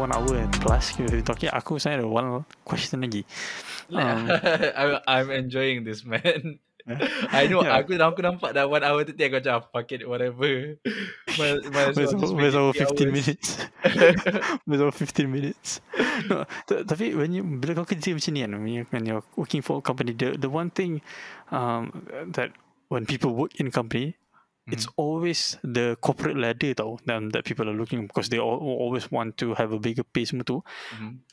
one hour plus kita talking. Aku saya ada one question lagi. Um, I'm, I'm enjoying this man. I know Yeah. aku aku nampak dah one hour tadi aku macam fuck it whatever. Where's, three 15 hours. minutes? Where's our 15 minutes? No, tapi when you bila kau kerja macam ni kan, when, you, when you're working for a company, the the one thing um, that when people work in a company, it's Mm-hmm. always the corporate ladder tau um, that people are looking because they all, always want to have a bigger pay semua tu. Mhm.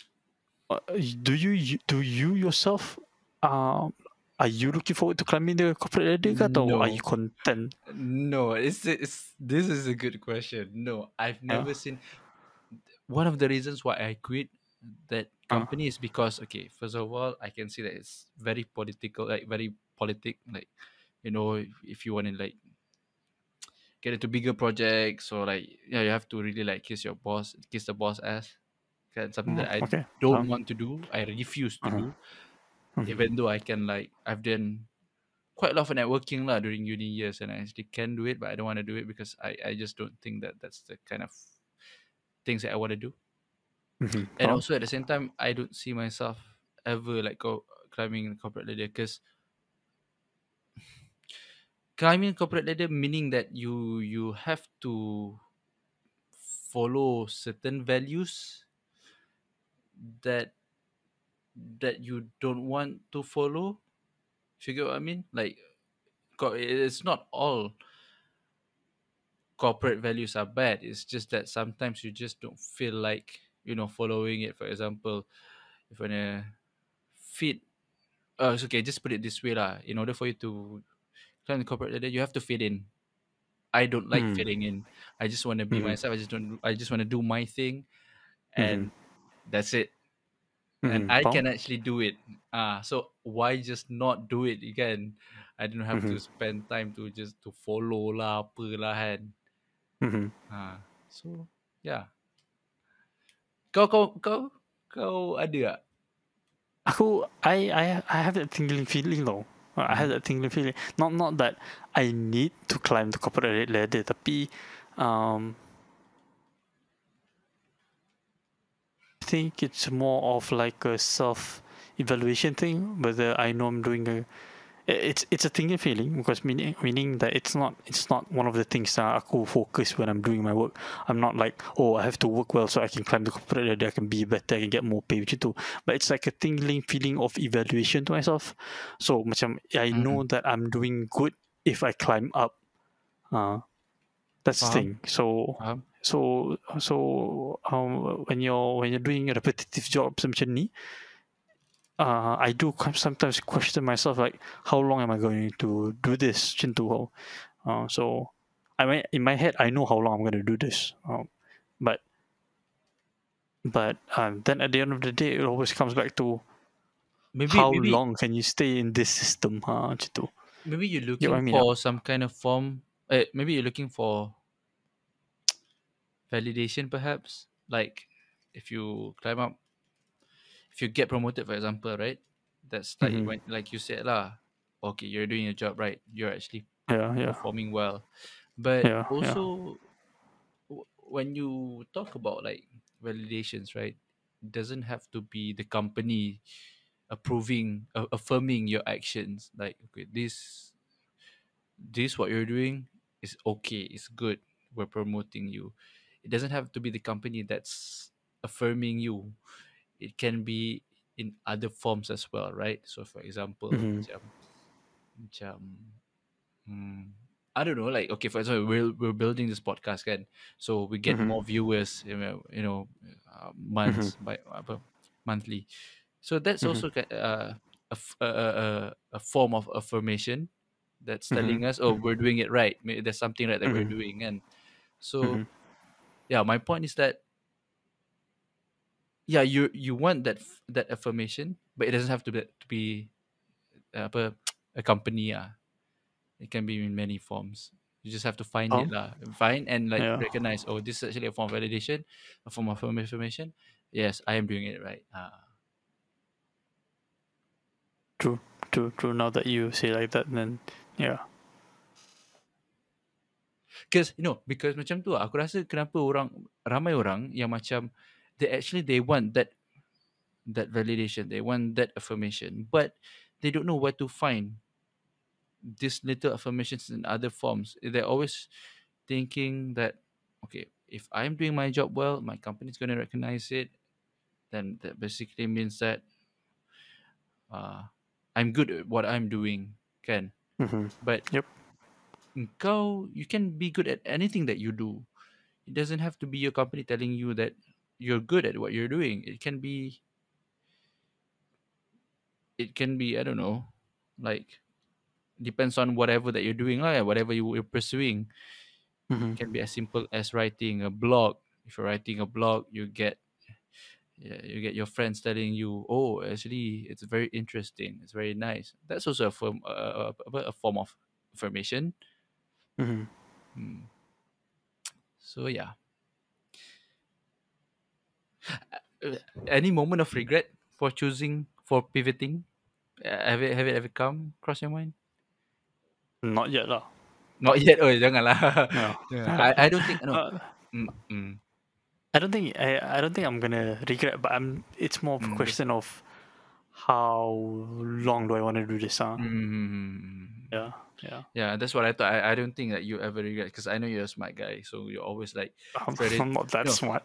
Uh, do you do you yourself um are you looking forward to climbing the corporate ladder ke atau are you content? No, it's it's this is a good question. No, I've never seen one of the reasons why I quit that company is because okay, first of all, I can see that it's very political, like very politic, like you know, if you want to like get into bigger projects or like yeah, you have to really like kiss your boss, kiss the boss ass. Kind something that I okay. don't Um, want to do. I refuse to Uh-huh. do. Mhm. Even though I can like I've done quite a lot of networking lah during uni years and I actually can do it, but I don't want to do it because I, I just don't think that that's the kind of things that I want to do. Mhm. And also at the same time, I don't see myself ever like go climbing the corporate ladder because climbing corporate ladder meaning that you you have to follow certain values that that you don't want to follow. Get what I mean? Like it's not all corporate values are bad. It's just that sometimes you just don't feel like, you know, following it. For example, if you wanna fit uh it's okay, just put it this way lah. In order for you to climb the corporate ladder, you have to fit in. I don't like Mm. fitting in. I just wanna be Mhm. myself. I just don't I just wanna do my thing and that's it. And Mhm. I Faham? can actually do it. Ah, so why just not do it again? I don't have to Mhm. spend time to just to follow lah apa lah kan. Ha. So yeah. Kau kau kau kau ada tak? Aku I I I have that tingling feeling though. I have that tingling feeling. Not not that I need to climb the corporate ladder, tapi um, I think it's more of like a self evaluation thing. Whether I know I'm doing a it's it's a tingling feeling because meaning meaning that it's not it's not one of the things that aku focus when I'm doing my work. I'm not like oh I have to work well so I can climb the corporate ladder. I can be better. I can get more pay macam tu. But it's like a tingling feeling of evaluation to myself. So macam I know that I'm doing good if I climb up. Uh, that's the Faham. thing. So Faham? so so um, when you're when you're doing repetitive jobs macam ni, uh, I do sometimes question myself like how long am I going to do this macam tu. Uh, so I mean in my head I know how long I'm going to do this. Um, but but um, then at the end of the day it always comes back to Maybe how maybe long can you stay in this system ha, macam tu. maybe you're looking what I mean, for some kind of form. Uh, maybe you're looking for validation, perhaps. Like if you climb up, if you get promoted, for example, right? That's like Mhm. when, like you said lah. Okay, you're doing your job right. You're actually Yeah, yeah. performing well. But Yeah, yeah. also, w- when you talk about like validations, right? It doesn't have to be the company approving, uh, affirming your actions. Like, okay, this, this what you're doing is okay, it's good. We're promoting you. It doesn't have to be the company that's affirming you. It can be in other forms as well, right? So, for example, Mhm. macam, macam Hmm, I don't know. Like, okay, for example, we're we're building this podcast, kan? So we get Mhm. more viewers, you know, you know uh, months by apa, monthly. So that's Mhm. also a, uh, a, a, a, a- form of affirmation that's telling Mhm. us, oh, we're doing it right. There's something right that we're Mhm. doing, and so yeah, my point is that yeah, you you want that that affirmation, but it doesn't have to be to be uh, apa a company ah. It can be in many forms. You just have to find it Faham. lah. Find and like Yeah. recognize. Oh, this is actually a form of validation, a form of affirmation. Yes, I am doing it right. Ah, True, true, true. Now that you say like that, then yeah. Because you know, because macam tu aku rasa kenapa orang ramai orang yang macam they actually they want that that validation they want that affirmation but they don't know where to find these little affirmations in other forms they're always thinking that okay if i'm doing my job well my company's going to recognize it then that basically means that uh, i'm good at what i'm doing can Mm-hmm. but Yep. go you can be good at anything that you do it doesn't have to be your company telling you that you're good at what you're doing it can be it can be i don't know like depends on whatever that you're doing like whatever you, you're pursuing Mm-hmm. it can be as simple as writing a blog if you're writing a blog you get yeah, you get your friends telling you oh actually it's very interesting it's very nice that's also a form uh, a, a form of affirmation Mm-hmm. Hmm. so yeah any moment of regret for choosing for pivoting Uh, have it have it ever come across your mind Not yet lah. not yet oh janganlah No. Yeah, I, I don't think no Uh, mm, mm, I don't think I, I don't think I'm gonna regret, but I'm. It's more of a Mm. question of how long do I want to do this? Huh? mm, Yeah, yeah. yeah that's what I thought I, I don't think that you ever regret because I know you're a smart guy so you're always like I'm, Very- I'm not that no. smart.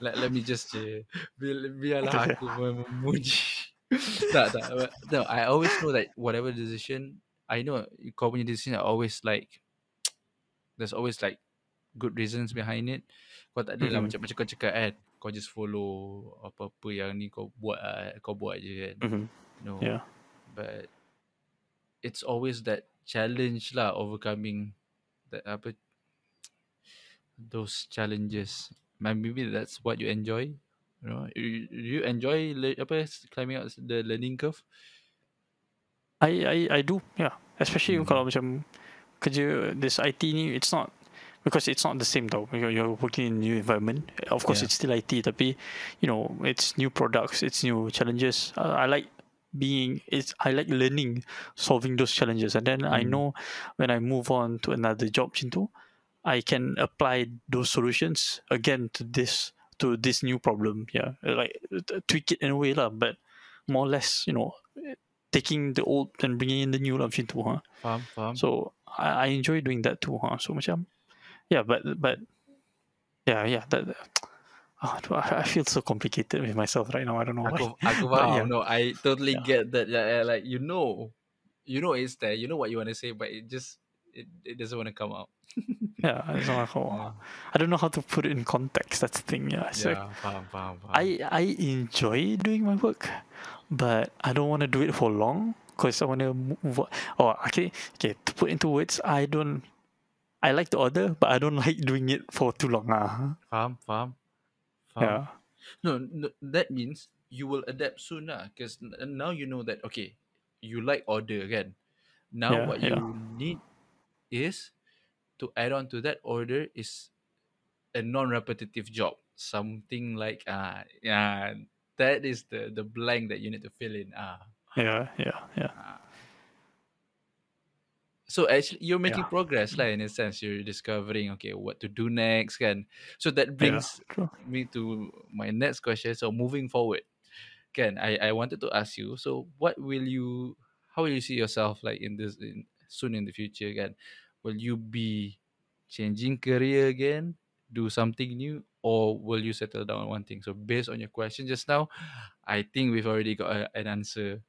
let, let me just uh, bi- biarlah Okay. aku memuji tak tak but- no I always know that whatever decision I know kau punya decision are always like there's always like good reasons behind it kau tak adalah Mhm. macam macam kau cakap kan kau just follow apa-apa yang ni kau buat ah, kau buat je kan hmm no Yeah. but it's always that challenge lah overcoming that apa those challenges Ma- maybe that's what you enjoy you know you, you enjoy le- apa climbing out the learning curve I, I I do yeah. Especially Hmm. kalau macam kerja this IT ni, it's not because it's not the same though. You're, you're working in a new environment. Of course, Yeah. it's still IT, tapi you know it's new products, it's new challenges. Uh, I like being it's I like learning solving those challenges and then I Mm. know when I move on to another job tu I can apply those solutions again to this to this new problem yeah like tweak it in a way lah but more or less you know taking the old and bringing in the new lah tu ha faham faham so I, I enjoy doing that too ha so macam yeah but but yeah yeah that oh, I feel so complicated with myself right now I don't know why aku aku But faham yeah. no I totally Yeah. get that yeah, uh, yeah, like you know you know it's there you know what you want to say but it just it, it doesn't want to come out yeah it's not like, oh, yeah, I don't know how to put it in context that's the thing yeah like yeah faham faham faham I I enjoy doing my work, but I don't want to do it for long because I want to move. On. Oh, okay, okay. To put into words, I don't. I like to order, but I don't like doing it for too long. Ah, faham faham faham yeah, No, no, that means you will adapt soon lah. Because now you know that okay, you like order again. Now Yeah, what yeah. you need is to add on to that order is a non-repetitive job. Something like ah yeah, that is the the blank that you need to fill in ah. yeah, yeah, yeah. ah. So actually, you're making Yeah. progress lah. In a sense, you're discovering okay what to do next kan. So that brings True. me to my next question. So moving forward, Ken, I, I wanted to ask you. So what will you, how will you see yourself like in this in, soon in the future? Again, will you be changing career again, do something new, or will you settle down on one thing? So based on your question just now, I think we've already got a, an answer.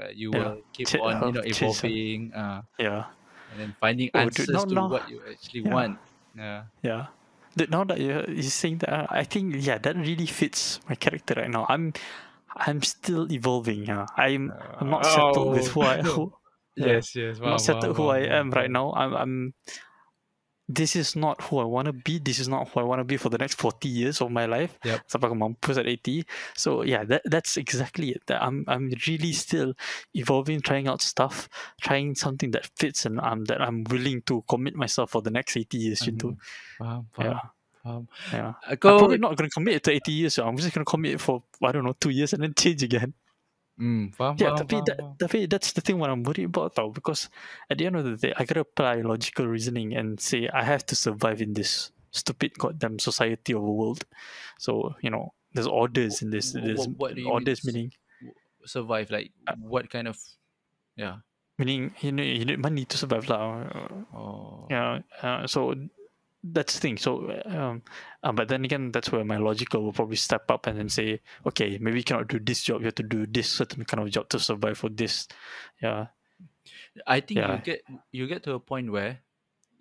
Uh, you Yeah. will keep Ch- on, you uh, know, some- evolving, uh, Yeah, and then finding Oh, dude, answers now- to now- what you actually yeah. want. Yeah. yeah. The- Now that you're, you're saying that, uh, I think yeah, that really fits my character right now. I'm, I'm still evolving. Yeah, I'm, I'm not settled with who I. Oh, no. Who, yeah. Yes, yes. I'm not settled faham, who I faham, am right now. I'm, I'm. This is not who I want to be. This is not who I want to be for the next forty years of my life. Yep. Sampai aku mampus at eighty. So yeah, that that's exactly it. That I'm I'm really still evolving, trying out stuff, trying something that fits, and um that I'm willing to commit myself for the next eighty years. You know. Faham, faham, Yeah, faham. yeah. Uh, I'm probably not gonna commit to eighty years. So I'm just gonna commit for I don't know two years and then change again. Hmm, faham, Yeah, faham, tapi faham, that, faham. tapi that's the thing what I'm worried about tau because at the end of the day I gotta apply logical reasoning and say I have to survive in this stupid goddamn society of a world. So, you know, there's orders in this. There's what do you mean orders s- meaning survive like Uh, what kind of yeah meaning you need you need money to survive lah. oh Yeah. Uh, so that's the thing. So, um, uh, but then again, that's where my logical will probably step up and then say, okay, maybe you cannot do this job. You have to do this certain kind of job to survive for this. Yeah. i think Yeah. you get you get to a point where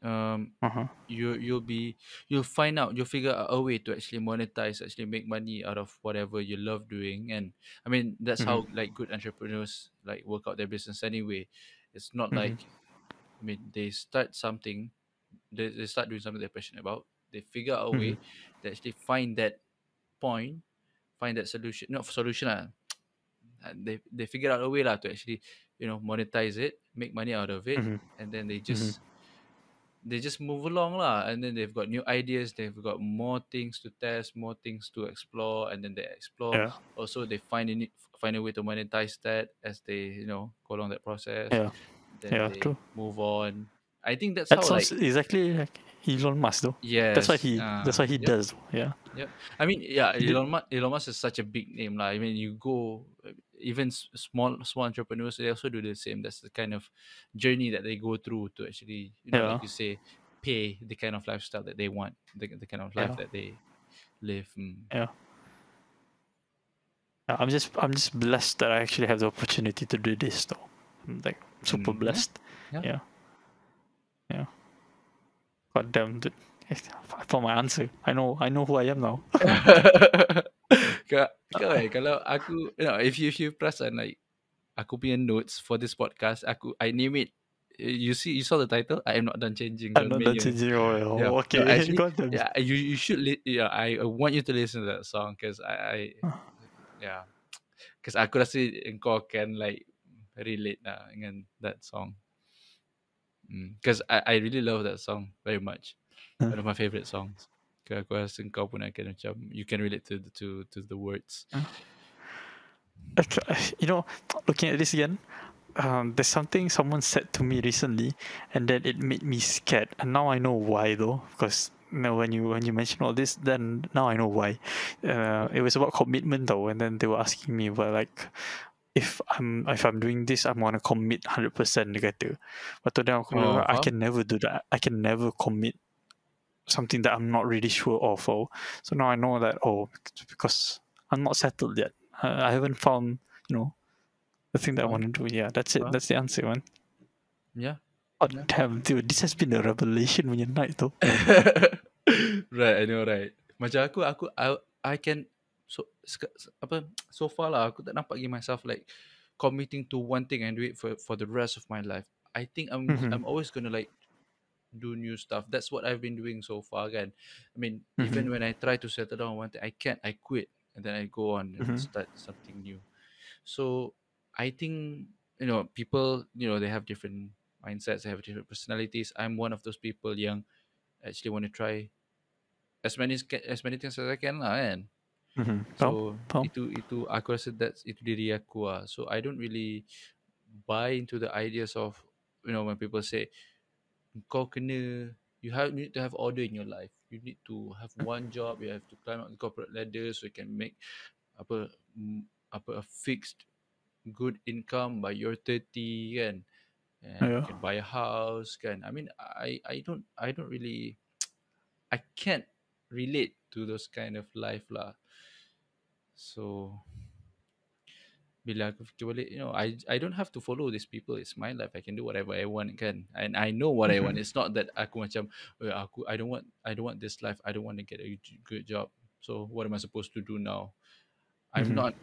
um Uh huh. you you'll be you'll find out you'll figure out a way to actually monetize actually make money out of whatever you love doing and i mean that's how like good entrepreneurs like work out their business anyway it's not Mhm. like i mean they start something they, they start doing something they're passionate about they figure out a way to actually find that point find that solution not solution. And they they figure out a way lah to actually you know monetize it make money out of it Mhm. and then they just they just move along lah and then they've got new ideas they've got more things to test more things to explore and then they explore Yeah. also they find a find a way to monetize that as they you know go along that process Yeah. then Yeah, they true. move on i think that's That how sounds like exactly like Elon Musk, though. yes That's what he. uh, that's what he yep, does. Yeah. yep. i mean yeah elon musk elon musk is such a big name lah. i mean you go even small small entrepreneurs they also do the same that's the kind of journey that they go through to actually you know Yeah. like you say pay the kind of lifestyle that they want the, the kind of life Yeah. that they live mm. Yeah. Yeah, I'm just I'm just blessed that I actually have the opportunity to do this though. I'm like super Mm, yeah. blessed. Yeah. Yeah. Yeah. God damn dude. I found my answer. I know I know who I am now. kau, kau eh, kalau aku you know, if you if you perasan like aku punya notes for this podcast aku I name it you see you saw the title I am not done changing I'm not done Mayer. changing oh, Yeah. oh, No, okay. actually, God damn. yeah you you should li- yeah I I want you to listen to that song because I, I yeah because aku rasa engkau akan like relate lah dengan that song because I I really love that song very much Huh. one of my favorite songs Kau aku rasa kau pun akan macam you can relate to the to to the words Okay, You know, looking at this again, um, there's something someone said to me recently, and then it made me scared. And now I know why though, because you know, when you when you mention all this, then now I know why. Uh, it was about commitment though, and then they were asking me, well, like, if I'm if I'm doing this, I'm gonna commit hundred percent. Dia kata, but aku Oh, I can never do that. I can never commit something that I'm not really sure of. Oh, so now I know that. Oh, because I'm not settled yet. Uh, I haven't found, you know, the thing that I want to do. Yeah, that's it. That's the answer, man. yeah Oh Yeah. damn, dude, this has been a revelation when you're night though. right I know right macam aku aku I, I can so apa so far lah aku tak nampak lagi myself like committing to one thing and do it for for the rest of my life. I think I'm Mhm. I'm always gonna like do new stuff. That's what I've been doing so far kan. I mean even when I try to settle down one thing I can't I quit and then I go on and Mhm. start something new. So I think you know people you know they have different mindsets they have different personalities. I'm one of those people yang actually want to try as many as many things as I can lah kan Mm-hmm. so faham. itu itu aku rasa that's itu diri aku lah so I don't really buy into the ideas of you know when people say kau kena you have you need to have order in your life you need to have one job you have to climb up the corporate ladder so you can make apa apa a fixed good income by your 30 kan and you Yeah. can buy a house kan I mean I I don't I don't really I can't relate to those kind of life lah so bila aku fikir balik you know I I don't have to follow these people. It's my life. I can do whatever I want kan? And I know what I want. It's not that aku macam "Oh, aku I don't want I don't want this life. I don't want to get a good job. So what am I supposed to do now? I'm Mhm. not.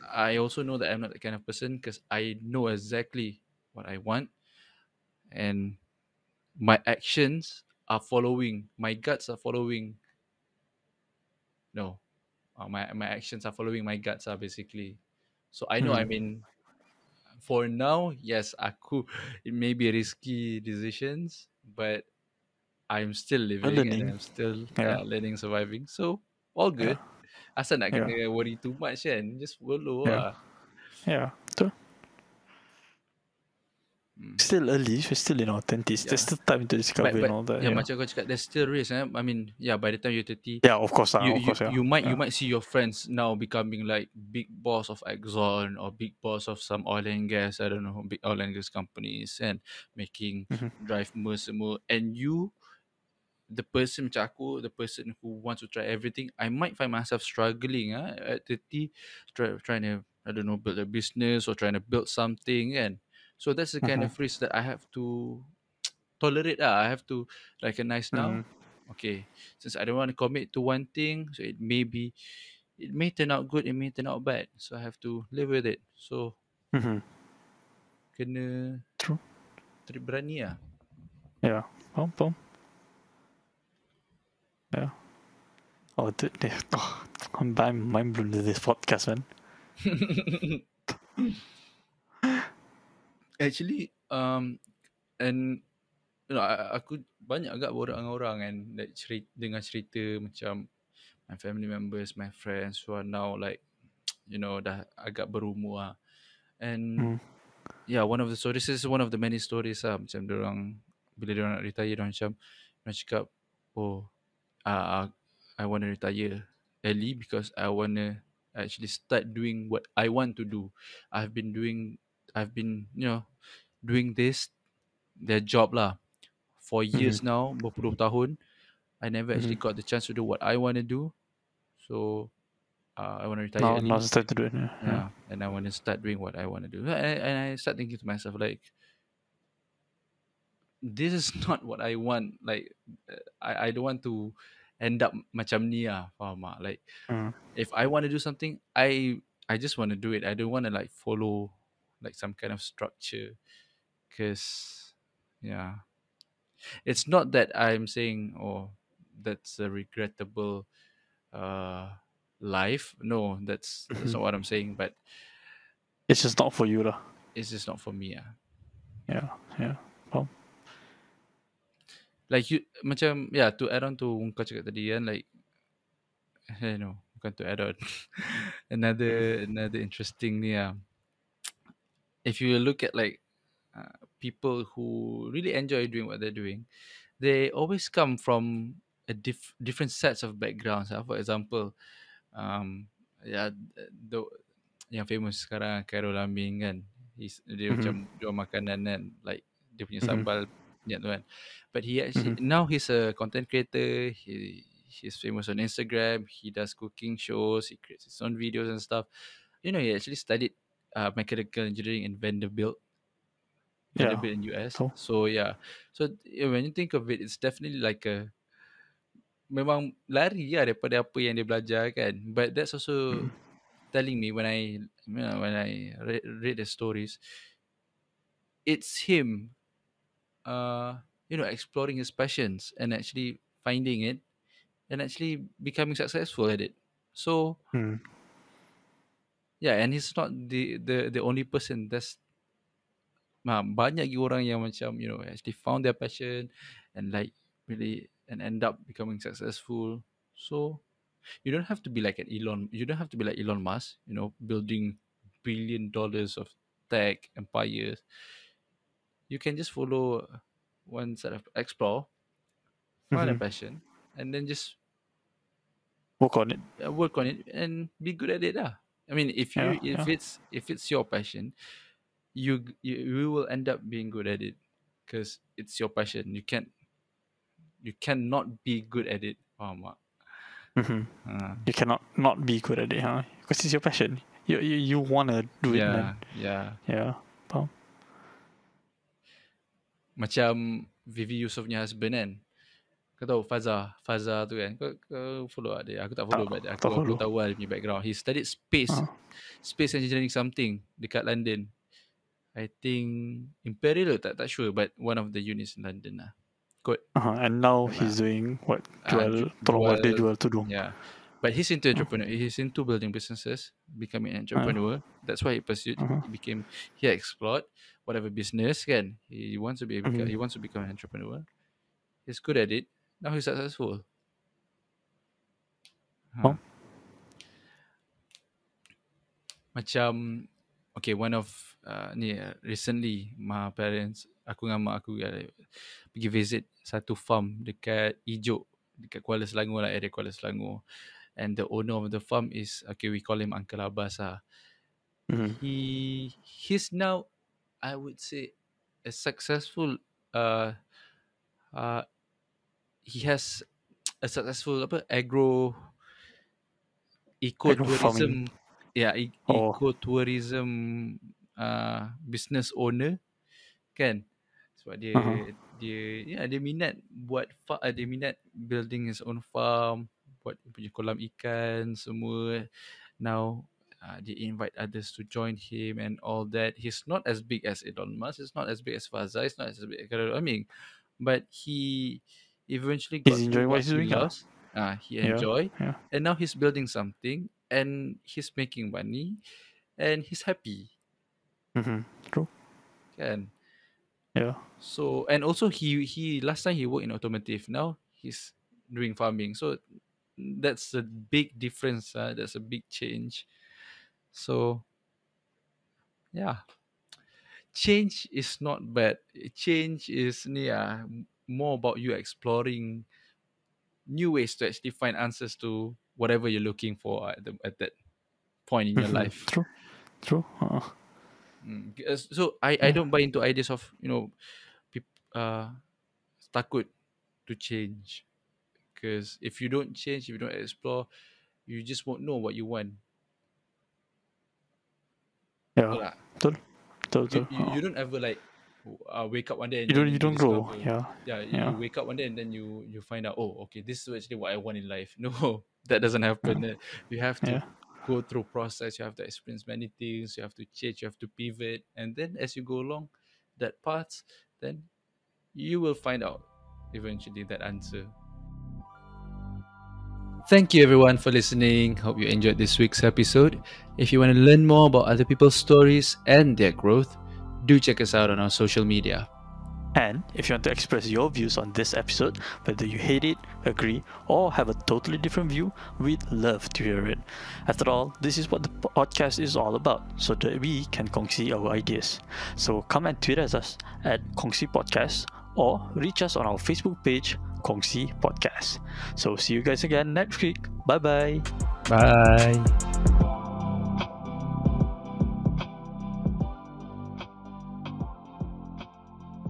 I also know that I'm not the kind of person because I know exactly what I want. And my actions are following my guts are following. No uh, my my actions are following my guts are basically so I know I Hmm. mean for now yes aku it may be risky decisions but I'm still living learning. and I'm still Yeah. uh, learning surviving so all good asal nak Yeah. kena worry too much kan just follow Yeah. lah Yeah. Hmm. Still early. We're still in our twenties. There's Yeah. still time to discover But, but and all that. yeah, Yeah, macam kau cakap, there's still risk. Eh? I mean, yeah, by the time you're 30, yeah of course. lah, you, of you, course, yeah. you might you yeah. might see your friends now becoming like big boss of Exxon or big boss of some oil and gas I don't know big oil and gas companies and making Mhm. drive Merc semua and you the person macam aku the person who wants to try everything I might find myself struggling ah at 30 try, trying to I don't know build a business or trying to build something and so that's the kind Mhm. of risk that I have to tolerate ah I have to recognize now Mhm. okay since I don't want to commit to one thing so it may be it may turn out good it may turn out bad so I have to live with it so Mhm. kena True. berani lah Yeah. Faham, faham. Yeah. Oh, dude, they, oh, I'm, I'm mind blown with this podcast, man. actually um and you know I- aku banyak agak borak dengan orang and like cerita dengan cerita macam my family members my friends who are now like you know dah agak berumur lah and Hmm. yeah one of the stories this is one of the many stories lah macam orang bila dia nak retire dia macam dia cakap oh uh, I want to retire early because I want to actually start doing what I want to do I've been doing I've been you know doing this their job lah for years now berpuluh tahun I never actually got the chance to do what I want to do so uh, I want to retire Now, now time to do it. Yeah. yeah. and I want to start doing what I want to do and I, and I start thinking to myself like this is not what I want like I, I don't want to end up macam ni lah faham tak like Mm. if I want to do something I I just want to do it I don't want to like follow like some kind of structure because yeah it's not that I'm saying oh that's a regrettable uh life no that's that's not what I'm saying but It's just not for you, lah. it's just not for me ah Yeah, yeah. Faham. like you macam yeah to add on to kau cakap tadi kan like I know bukan to add on another another interesting ni ah if you look at like uh, people who really enjoy doing what they're doing they always come from a diff- different sets of backgrounds ah. for example um yeah the yang famous sekarang Carol Laming kan? He's, dia Mhm. macam jual makanan kan? Like dia punya Mhm. sambal minyak tu kan? But he actually now he's a content creator. He he's famous on Instagram. He does cooking shows. He creates his own videos and stuff. You know he actually studied uh, mechanical engineering in Vanderbilt Yeah. Vanderbilt in US So? so yeah so when you think of it it's definitely like a memang lari lah daripada apa yang dia belajar kan but that's also Mm. telling me when I you know, when I read, read the stories it's him uh you know exploring his passions and actually finding it and actually becoming successful at it so Mm. Yeah and he's not the the the only person that's nah, banyak lagi orang yang macam you know actually found their passion and like really and end up becoming successful so you don't have to be like an Elon you don't have to be like Elon Musk you know building billion dollars of tech empires you can just follow one set of explore find a Mhm. passion and then just Work on it. uh, work on it and be good at it lah. I mean, if you Yeah, if yeah. it's if it's your passion, you you, you will end up being good at it because it's your passion. You can't you cannot be good at it. Faham tak? Mhm. Ah, You cannot not be good at it, huh? Because it's your passion. You you, you wanna do it, yeah, man. yeah. Yeah. Faham. Macam Vivi Yusof-nya husband kan. Kau tahu Faza, Faza tu kan. Kau, kau follow tak dia? Aku tak follow Tak, but aku, tak aku tahu lah dia punya background. He studied space Ah. space engineering something dekat London. I think Imperial tak tak sure but one of the units in London lah. Kot. Uh-huh. And now Memang. he's doing what? Ah, Jual, ju- tolong buat dia jual- tudung. Yeah. But he's into entrepreneur. He's into building businesses, becoming an entrepreneur. That's why he pursued. Uh-huh. He became. He explored whatever business can. He wants to be. Mhm. He wants to become an entrepreneur. He's good at it. Now he's successful. Oh. Macam okay one of uh, ni uh, recently my parents aku dengan mak aku uh, pergi visit satu farm dekat Ijuk dekat Kuala Selangor lah area Kuala Selangor and the owner of the farm is okay we call him Uncle Abbas lah Mhm. he he's now I would say a successful uh uh he has a successful apa agro ecotourism. Yeah e- Oh. ecotourism uh business owner kan? Sebab dia Aha. dia ya dia minat buat fa- uh, dia minat building his own farm buat punya kolam ikan semua. Now uh, they invite others to join him and all that. He's not as big as Elon Musk he's not as big as Faza he's not as big as Khairul Aming. But he eventually got He's enjoying what he's he doing loves uh, he Yeah, enjoy. Yeah. and now he's building something and he's making money and he's happy. Mm-hmm. True. And Yeah. so and also he he last time he worked in automotive. Now he's doing farming. So that's a big difference uh, that's a big change. So yeah. Change is not bad. Change is yeah more about you exploring new ways to actually find answers to whatever you're looking for at, the, at that point in your Mhm. life True. True. Uh, Mm, so I I don't buy into ideas of you know, people uh, takut to change, because if you don't change, if you don't explore, you just won't know what you want. yeah. Betul? Betul. Betul. You, you, Uh, you don't ever like uh, wake up one day and you don't. You don't grow. Yeah. Yeah, you, Yeah. you wake up one day and then you you find out oh okay this is actually what I want in life. No, that doesn't happen. Uh, You have to Yeah. go through process. You have to experience many things. You have to change. You have to pivot, and then as you go along that path, then you will find out eventually that answer. Thank you everyone for listening. Hope you enjoyed this week's episode. If you want to learn more about other people's stories and their growth, do check us out on our social media. And if you want to express your views on this episode, whether you hate it, agree, or have a totally different view, we'd love to hear it. After all, this is what the podcast is all about, so that we can kongsi our ideas. So come and tweet at us at Kongsi Podcast or reach us on our Facebook page, Kongsi Podcast. So see you guys again next week. Bye bye. Bye.